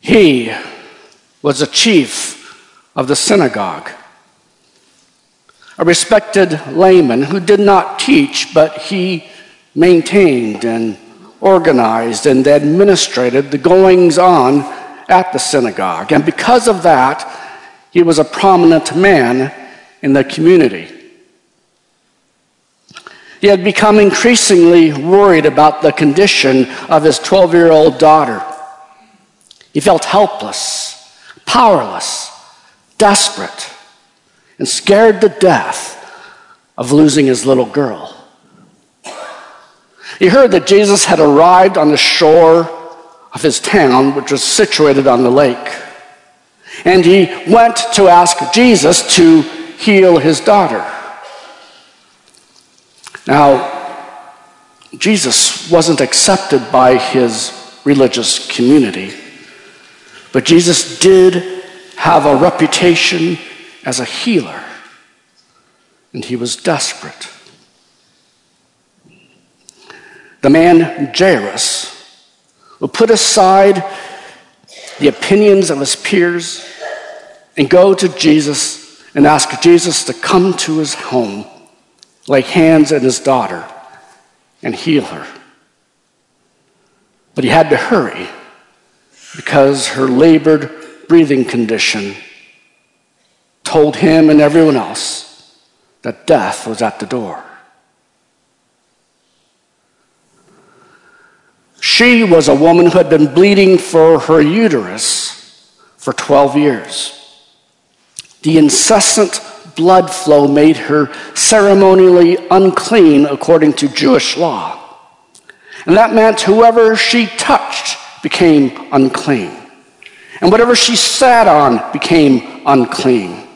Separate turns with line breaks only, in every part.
He was a chief of the synagogue, a respected layman who did not teach, but he maintained and organized and administrated the goings on at the synagogue. And because of that, he was a prominent man in the community. He had become increasingly worried about the condition of his 12 year old daughter. He felt helpless, powerless, desperate, and scared to death of losing his little girl. He heard that Jesus had arrived on the shore of his town, which was situated on the lake. And he went to ask Jesus to heal his daughter. Now, Jesus wasn't accepted by his religious community, but Jesus did have a reputation as a healer, and he was desperate. The man Jairus, who put aside the opinions of his peers and go to Jesus and ask Jesus to come to his home, lay hands on his daughter, and heal her. But he had to hurry because her labored breathing condition told him and everyone else that death was at the door. She was a woman who had been bleeding for her uterus for 12 years. The incessant blood flow made her ceremonially unclean according to Jewish law. And that meant whoever she touched became unclean. And whatever she sat on became unclean.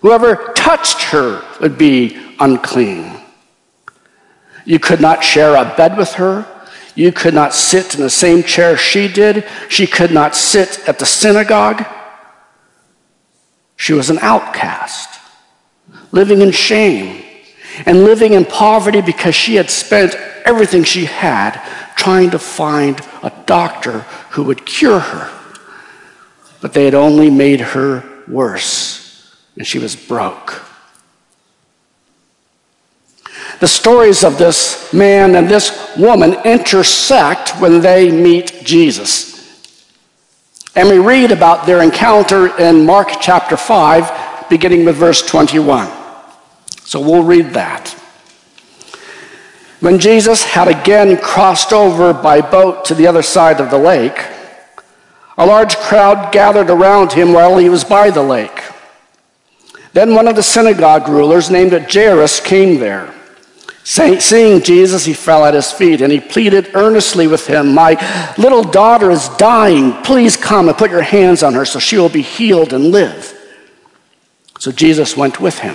Whoever touched her would be unclean. You could not share a bed with her. You could not sit in the same chair she did. She could not sit at the synagogue. She was an outcast, living in shame and living in poverty because she had spent everything she had trying to find a doctor who would cure her. But they had only made her worse, and she was broke. The stories of this man and this woman intersect when they meet Jesus. And we read about their encounter in Mark chapter 5, beginning with verse 21. So we'll read that. When Jesus had again crossed over by boat to the other side of the lake, a large crowd gathered around him while he was by the lake. Then one of the synagogue rulers, named Jairus, came there. Seeing Jesus, he fell at his feet and he pleaded earnestly with him, My little daughter is dying. Please come and put your hands on her so she will be healed and live. So Jesus went with him.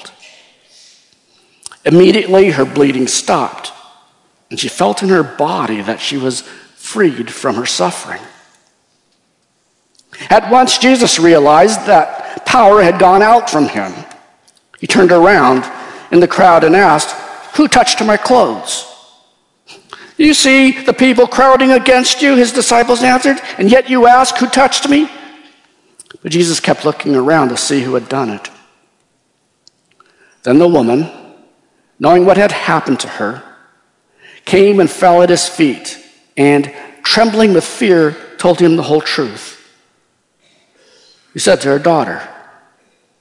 Immediately, her bleeding stopped, and she felt in her body that she was freed from her suffering. At once, Jesus realized that power had gone out from him. He turned around in the crowd and asked, Who touched my clothes? You see the people crowding against you, his disciples answered, and yet you ask, Who touched me? But Jesus kept looking around to see who had done it. Then the woman, knowing what had happened to her, came and fell at his feet, and trembling with fear, told him the whole truth. He said to her daughter,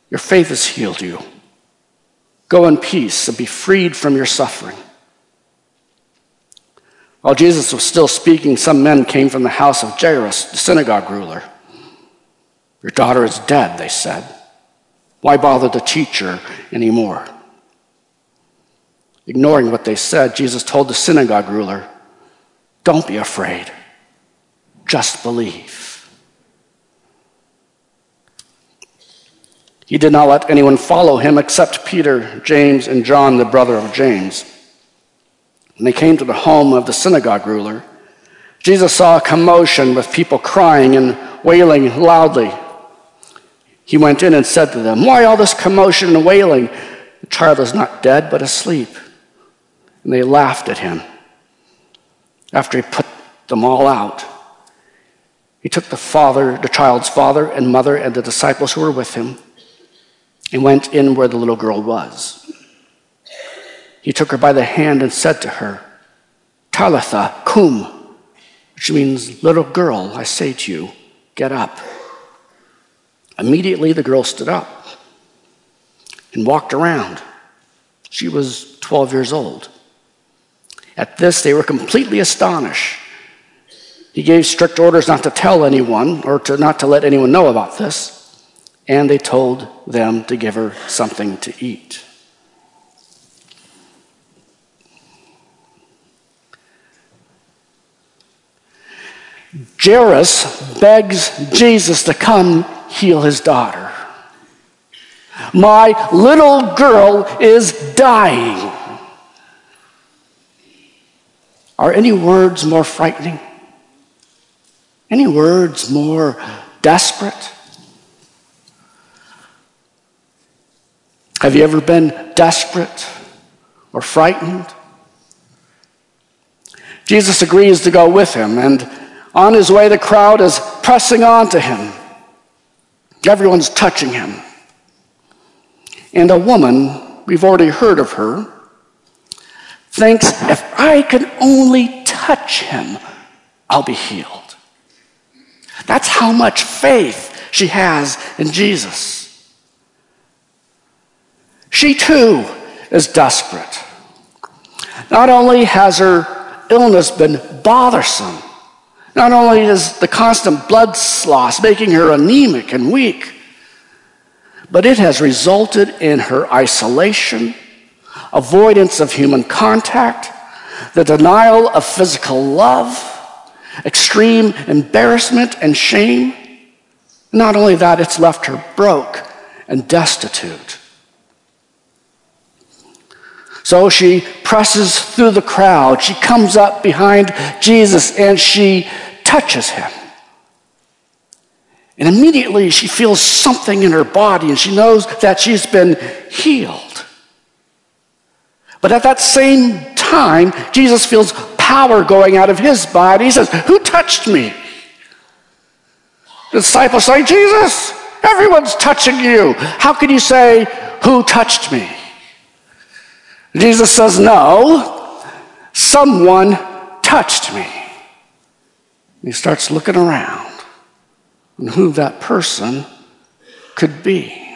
Your faith has healed you. Go in peace and be freed from your suffering. While Jesus was still speaking, some men came from the house of Jairus, the synagogue ruler. Your daughter is dead, they said. Why bother the teacher anymore? Ignoring what they said, Jesus told the synagogue ruler, Don't be afraid, just believe. He did not let anyone follow him except Peter, James, and John, the brother of James. When they came to the home of the synagogue ruler, Jesus saw a commotion with people crying and wailing loudly. He went in and said to them, Why all this commotion and wailing? The child is not dead, but asleep. And they laughed at him. After he put them all out, he took the father, the child's father and mother, and the disciples who were with him, and went in where the little girl was. He took her by the hand and said to her, Talitha cum, which means, little girl, I say to you, get up. Immediately the girl stood up and walked around. She was 12 years old. At this, they were completely astonished. He gave strict orders not to tell anyone or to not to let anyone know about this, and they told them to give her something to eat. Jairus begs Jesus to come heal his daughter. My little girl is dying. Are any words more frightening? Any words more desperate? Have you ever been desperate or frightened? Jesus agrees to go with him, and on his way, the crowd is pressing on to him. Everyone's touching him. And a woman, we've already heard of her, thinks if I can only touch him, I'll be healed. That's how much faith she has in Jesus. She too is desperate. Not only has her illness been bothersome, not only is the constant blood loss making her anemic and weak, but it has resulted in her isolation, avoidance of human contact, the denial of physical love, extreme embarrassment and shame. Not only that, it's left her broke and destitute. So she presses through the crowd. She comes up behind Jesus and she touches him. And immediately she feels something in her body and she knows that she's been healed. But at that same time, Jesus feels power going out of his body. He says, Who touched me? The disciples say, Jesus, everyone's touching you. How can you say, Who touched me? Jesus says, No, someone touched me. And He starts looking around and who that person could be.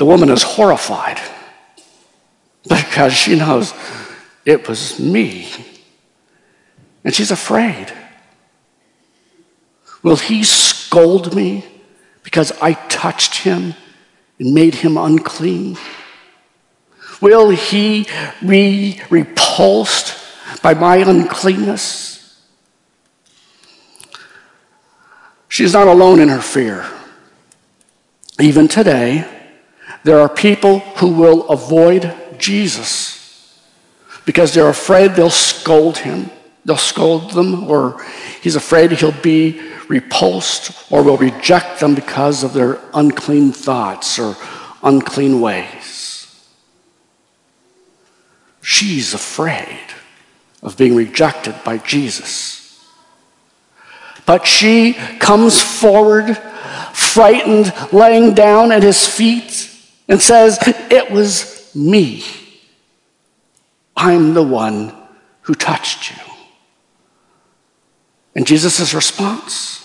The woman is horrified because she knows it was me. And she's afraid. Will he scold me because I touched him and made him unclean? Will he be repulsed by my uncleanness? She's not alone in her fear. Even today, there are people who will avoid Jesus because they're afraid they'll scold him. They'll scold them, or he's afraid he'll be repulsed or will reject them because of their unclean thoughts or unclean ways. She's afraid of being rejected by Jesus. But she comes forward, frightened, laying down at his feet, and says, It was me. I'm the one who touched you. And Jesus' response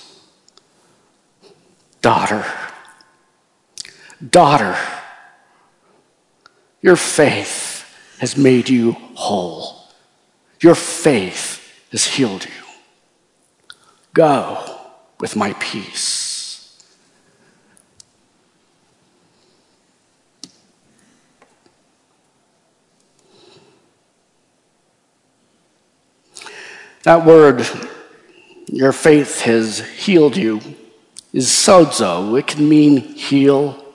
Daughter, daughter, your faith has made you whole. Your faith has healed you. Go with my peace. That word your faith has healed you is sozo. It can mean heal,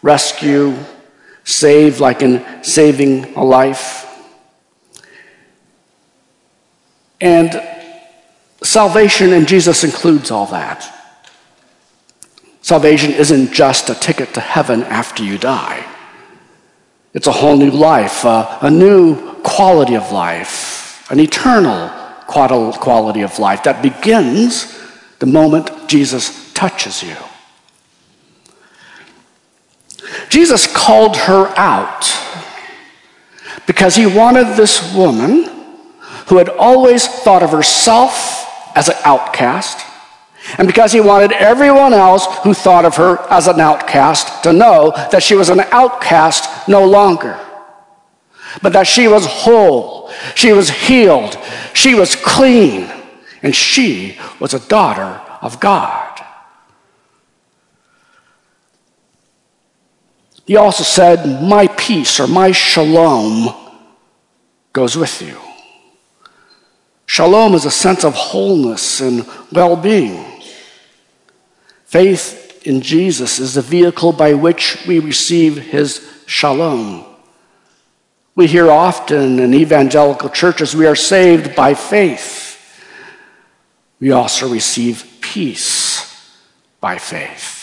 rescue, save, like in saving a life. And salvation in Jesus includes all that. Salvation isn't just a ticket to heaven after you die. It's a whole new life, uh, a new quality of life, an eternal quality of life that begins the moment Jesus touches you. Jesus called her out because he wanted this woman who had always thought of herself as an outcast, and because he wanted everyone else who thought of her as an outcast to know that she was an outcast no longer, but that she was whole, she was healed, she was clean, and she was a daughter of God. He also said, My peace or my shalom goes with you. Shalom is a sense of wholeness and well being. Faith in Jesus is the vehicle by which we receive his shalom. We hear often in evangelical churches we are saved by faith. We also receive peace by faith.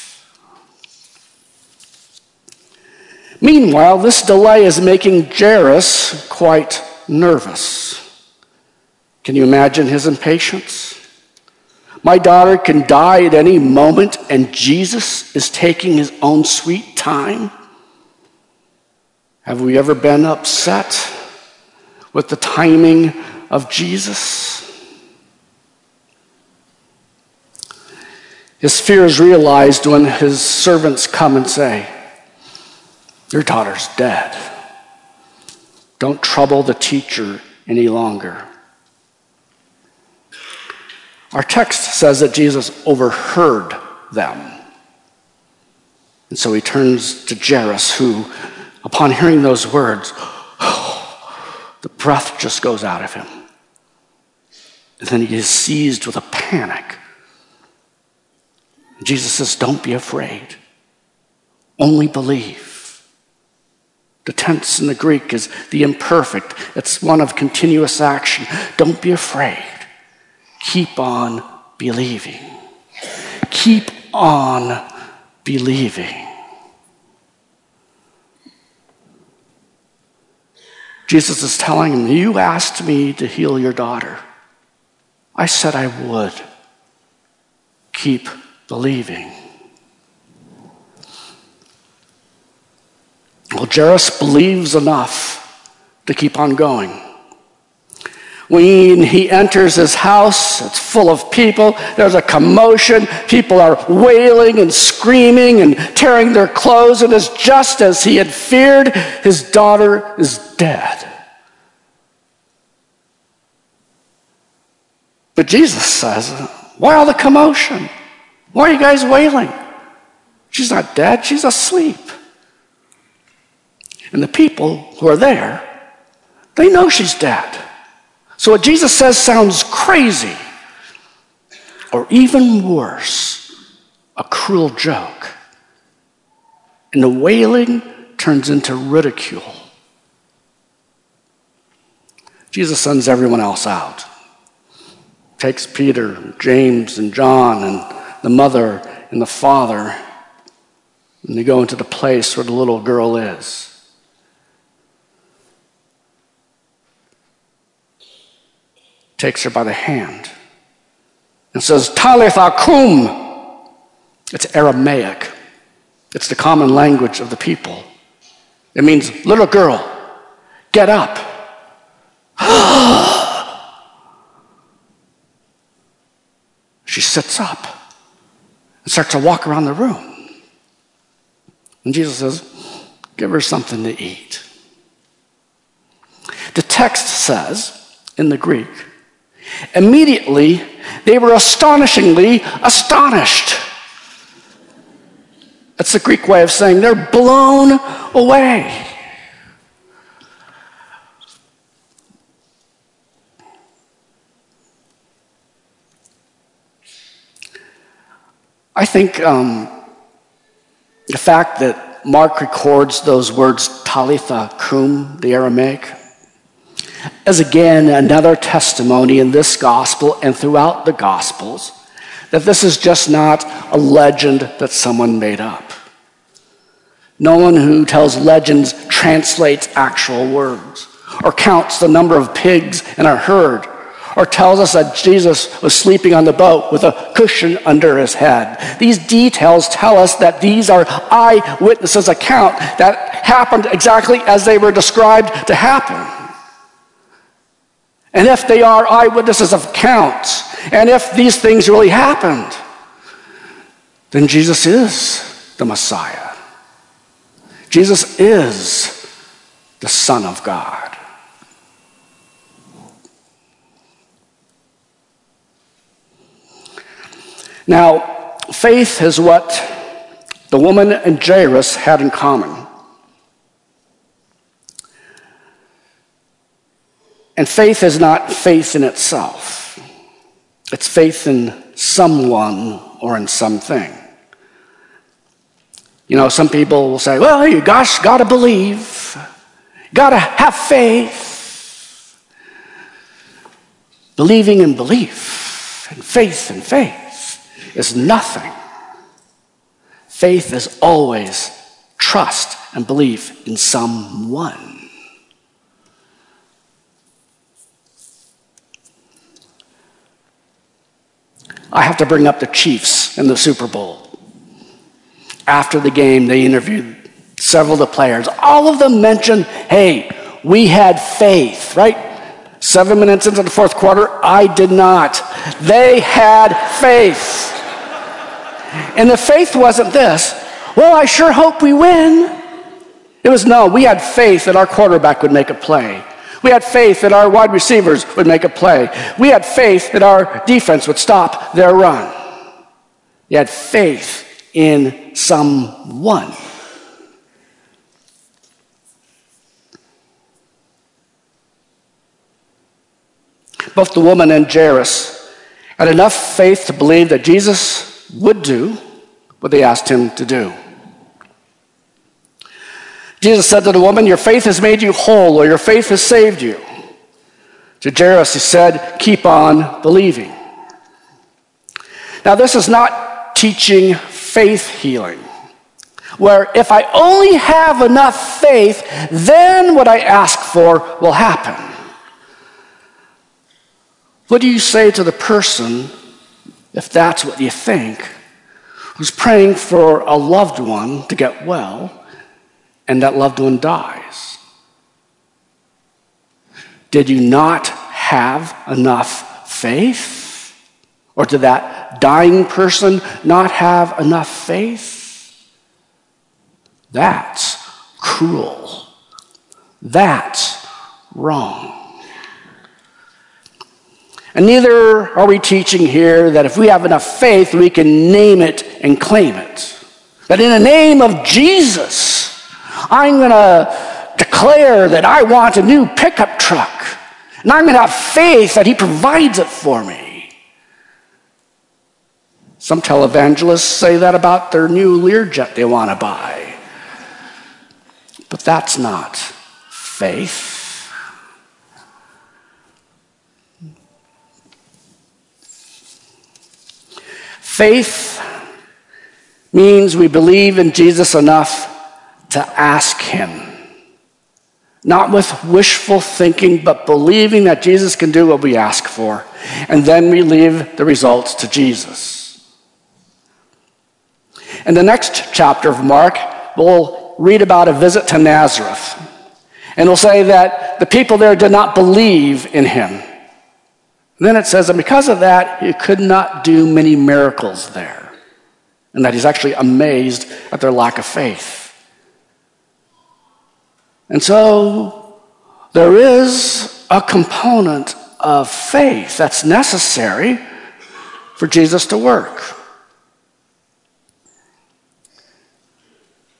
Meanwhile, this delay is making Jairus quite nervous. Can you imagine his impatience? My daughter can die at any moment, and Jesus is taking his own sweet time. Have we ever been upset with the timing of Jesus? His fear is realized when his servants come and say, your daughter's dead. Don't trouble the teacher any longer. Our text says that Jesus overheard them. And so he turns to Jairus, who, upon hearing those words, the breath just goes out of him. And then he is seized with a panic. Jesus says, Don't be afraid, only believe. The tense in the Greek is the imperfect, it's one of continuous action. Don't be afraid. Keep on believing. Keep on believing. Jesus is telling him, You asked me to heal your daughter. I said I would. Keep believing. Well, Jairus believes enough to keep on going. When he enters his house, it's full of people. There's a commotion. People are wailing and screaming and tearing their clothes. And it's just as he had feared, his daughter is dead. But Jesus says, Why all the commotion? Why are you guys wailing? She's not dead, she's asleep. And the people who are there, they know she's dead. So what Jesus says sounds crazy, or even worse, a cruel joke. And the wailing turns into ridicule. Jesus sends everyone else out. Takes Peter, and James, and John, and the mother and the father, and they go into the place where the little girl is. Takes her by the hand and says, Talitha kum. It's Aramaic. It's the common language of the people. It means, little girl, get up. she sits up and starts to walk around the room. And Jesus says, Give her something to eat. The text says in the Greek, Immediately, they were astonishingly astonished. That's the Greek way of saying they're blown away. I think um, the fact that Mark records those words, Talitha cum, the Aramaic, is again another testimony in this gospel and throughout the gospels that this is just not a legend that someone made up. No one who tells legends translates actual words or counts the number of pigs in a herd or tells us that Jesus was sleeping on the boat with a cushion under his head. These details tell us that these are eyewitnesses' account that happened exactly as they were described to happen. And if they are eyewitnesses of accounts, and if these things really happened, then Jesus is the Messiah. Jesus is the Son of God. Now, faith is what the woman and Jairus had in common. And faith is not faith in itself, it's faith in someone or in something. You know, some people will say, well, you gosh, gotta believe, gotta have faith. Believing in belief, and faith in faith is nothing. Faith is always trust and belief in someone. I have to bring up the Chiefs in the Super Bowl. After the game, they interviewed several of the players. All of them mentioned, hey, we had faith, right? Seven minutes into the fourth quarter, I did not. They had faith. And the faith wasn't this, well, I sure hope we win. It was no, we had faith that our quarterback would make a play. We had faith that our wide receivers would make a play. We had faith that our defense would stop their run. You had faith in someone. Both the woman and Jairus had enough faith to believe that Jesus would do what they asked him to do. Jesus said to the woman, Your faith has made you whole, or your faith has saved you. To Jairus, he said, Keep on believing. Now, this is not teaching faith healing, where if I only have enough faith, then what I ask for will happen. What do you say to the person, if that's what you think, who's praying for a loved one to get well, and that loved one dies? Did you not have enough faith? Or did that dying person not have enough faith? That's cruel. That's wrong. And neither are we teaching here that if we have enough faith, we can name it and claim it. That in the name of Jesus, I'm going to declare that I want a new pickup truck. And I'm going to have faith that He provides it for me. Some televangelists say that about their new Learjet they want to buy. But that's not faith. Faith means we believe in Jesus enough to ask Him. Not with wishful thinking, but believing that Jesus can do what we ask for. And then we leave the results to Jesus. In the next chapter of Mark, we'll read about a visit to Nazareth. And it'll say that the people there did not believe in him. And then it says, and because of that, he could not do many miracles there. And that he's actually amazed at their lack of faith. And so there is a component of faith that's necessary for Jesus to work.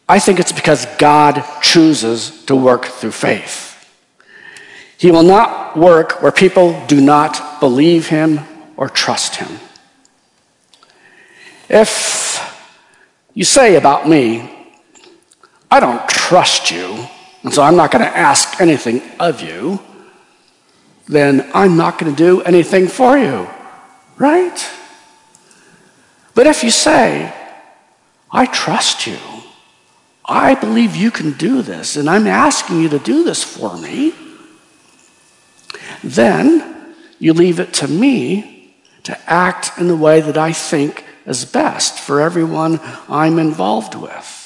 I think it's because God chooses to work through faith. He will not work where people do not believe him or trust him. If you say about me, I don't trust you, and so I'm not going to ask anything of you, then I'm not going to do anything for you, right? But if you say, I trust you, I believe you can do this, and I'm asking you to do this for me, then you leave it to me to act in the way that I think is best for everyone I'm involved with.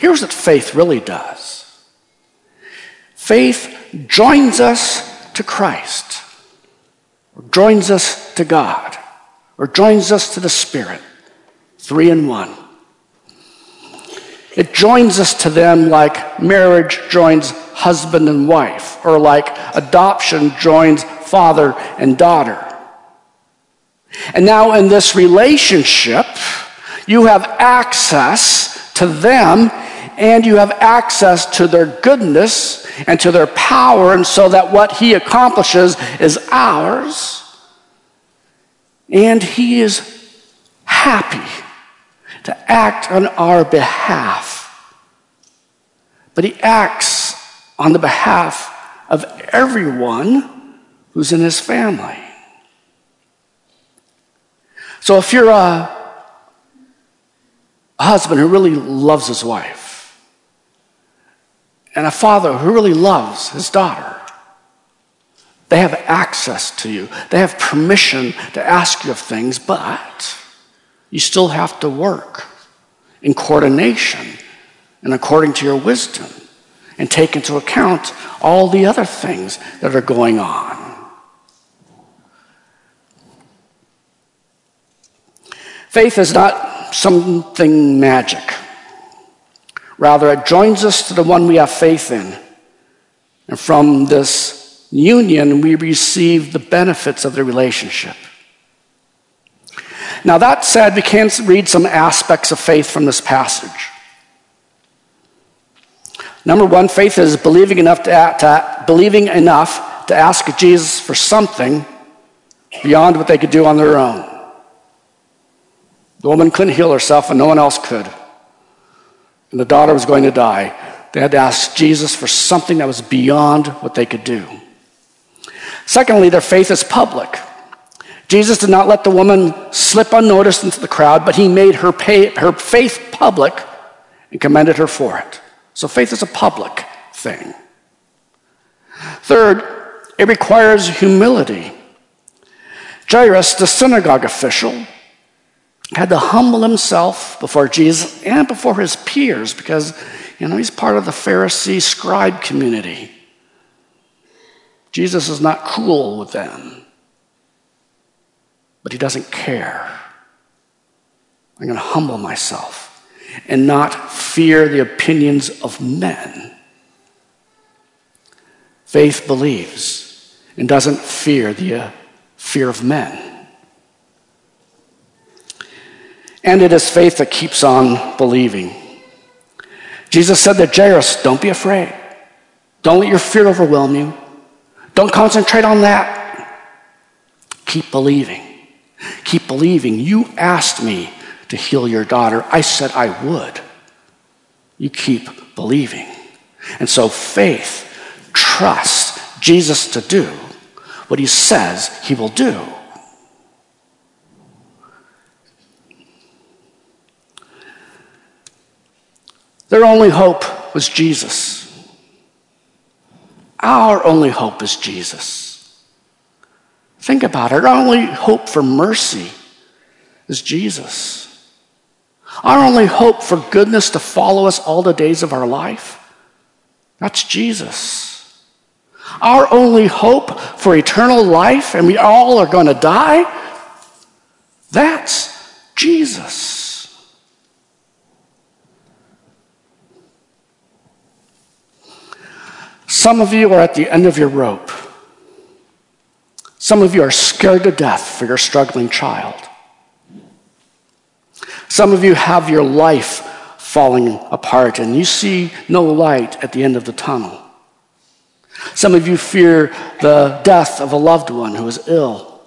Here's what faith really does faith joins us to Christ, or joins us to God, or joins us to the Spirit, three in one. It joins us to them like marriage joins husband and wife, or like adoption joins father and daughter. And now, in this relationship, you have access to them and you have access to their goodness and to their power, and so that what He accomplishes is ours. And He is happy to act on our behalf. But He acts on the behalf of everyone who's in His family. So if you're a, husband who really loves his wife, and a father who really loves his daughter, they have access to you. They have permission to ask you of things, but you still have to work in coordination and according to your wisdom and take into account all the other things that are going on. Faith is not something magic. Rather, it joins us to the one we have faith in. And from this union, we receive the benefits of the relationship. Now, that said, we can read some aspects of faith from this passage. Number one, faith is believing enough to, to, believing enough to ask Jesus for something beyond what they could do on their own. The woman couldn't heal herself, and no one else could. And the daughter was going to die. They had to ask Jesus for something that was beyond what they could do. Secondly, their faith is public. Jesus did not let the woman slip unnoticed into the crowd, but he made her, pay, her faith public and commended her for it. So faith is a public thing. Third, it requires humility. Jairus, the synagogue official, had to humble himself before Jesus and before his peers because, you know, he's part of the Pharisee scribe community. Jesus is not cool with them, but he doesn't care. I'm going to humble myself and not fear the opinions of men. Faith believes and doesn't fear the uh, fear of men. And it is faith that keeps on believing. Jesus said to Jairus, Don't be afraid. Don't let your fear overwhelm you. Don't concentrate on that. Keep believing. Keep believing. You asked me to heal your daughter. I said I would. You keep believing. And so faith trusts Jesus to do what he says he will do. Their only hope was Jesus. Our only hope is Jesus. Think about it. Our only hope for mercy is Jesus. Our only hope for goodness to follow us all the days of our life, that's Jesus. Our only hope for eternal life, and we all are going to die, that's Jesus. Some of you are at the end of your rope. Some of you are scared to death for your struggling child. Some of you have your life falling apart and you see no light at the end of the tunnel. Some of you fear the death of a loved one who is ill.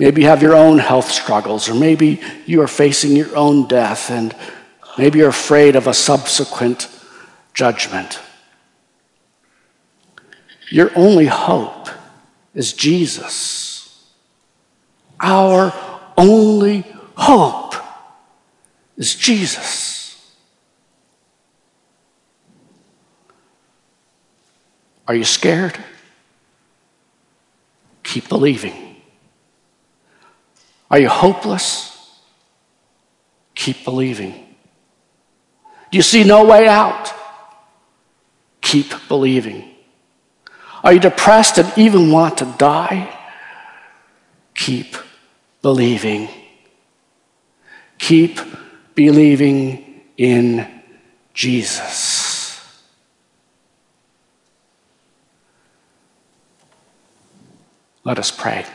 Maybe you have your own health struggles, or maybe you are facing your own death, and maybe you're afraid of a subsequent judgment. Your only hope is Jesus. Our only hope is Jesus. Are you scared? Keep believing. Are you hopeless? Keep believing. Do you see no way out? Keep believing. Are you depressed and even want to die? Keep believing. Keep believing in Jesus. Let us pray.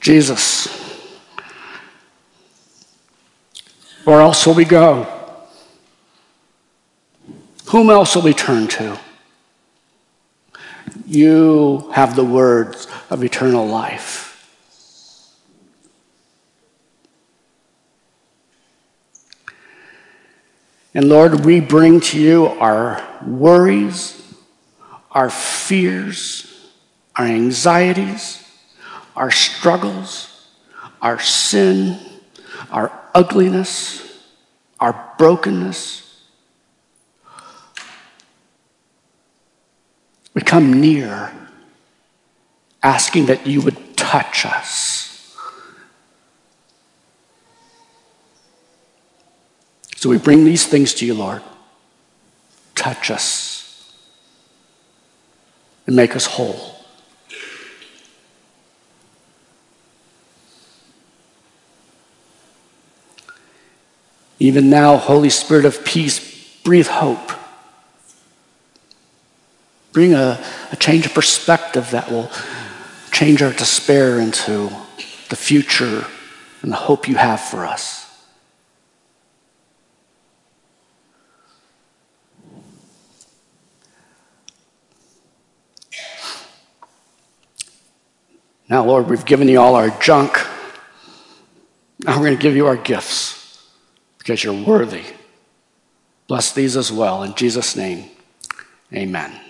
Jesus, where else will we go? Whom else will we turn to? You have the words of eternal life. And Lord, we bring to you our worries, our fears, our anxieties, our struggles, our sin, our ugliness, our brokenness. We come near asking that you would touch us So we bring these things to you, Lord. Touch us and make us whole. Even now, Holy Spirit of peace, breathe hope. Bring a, a change of perspective that will change our despair into the future and the hope you have for us. Now, Lord, we've given you all our junk. Now we're going to give you our gifts because you're worthy. Bless these as well. In Jesus' name, amen.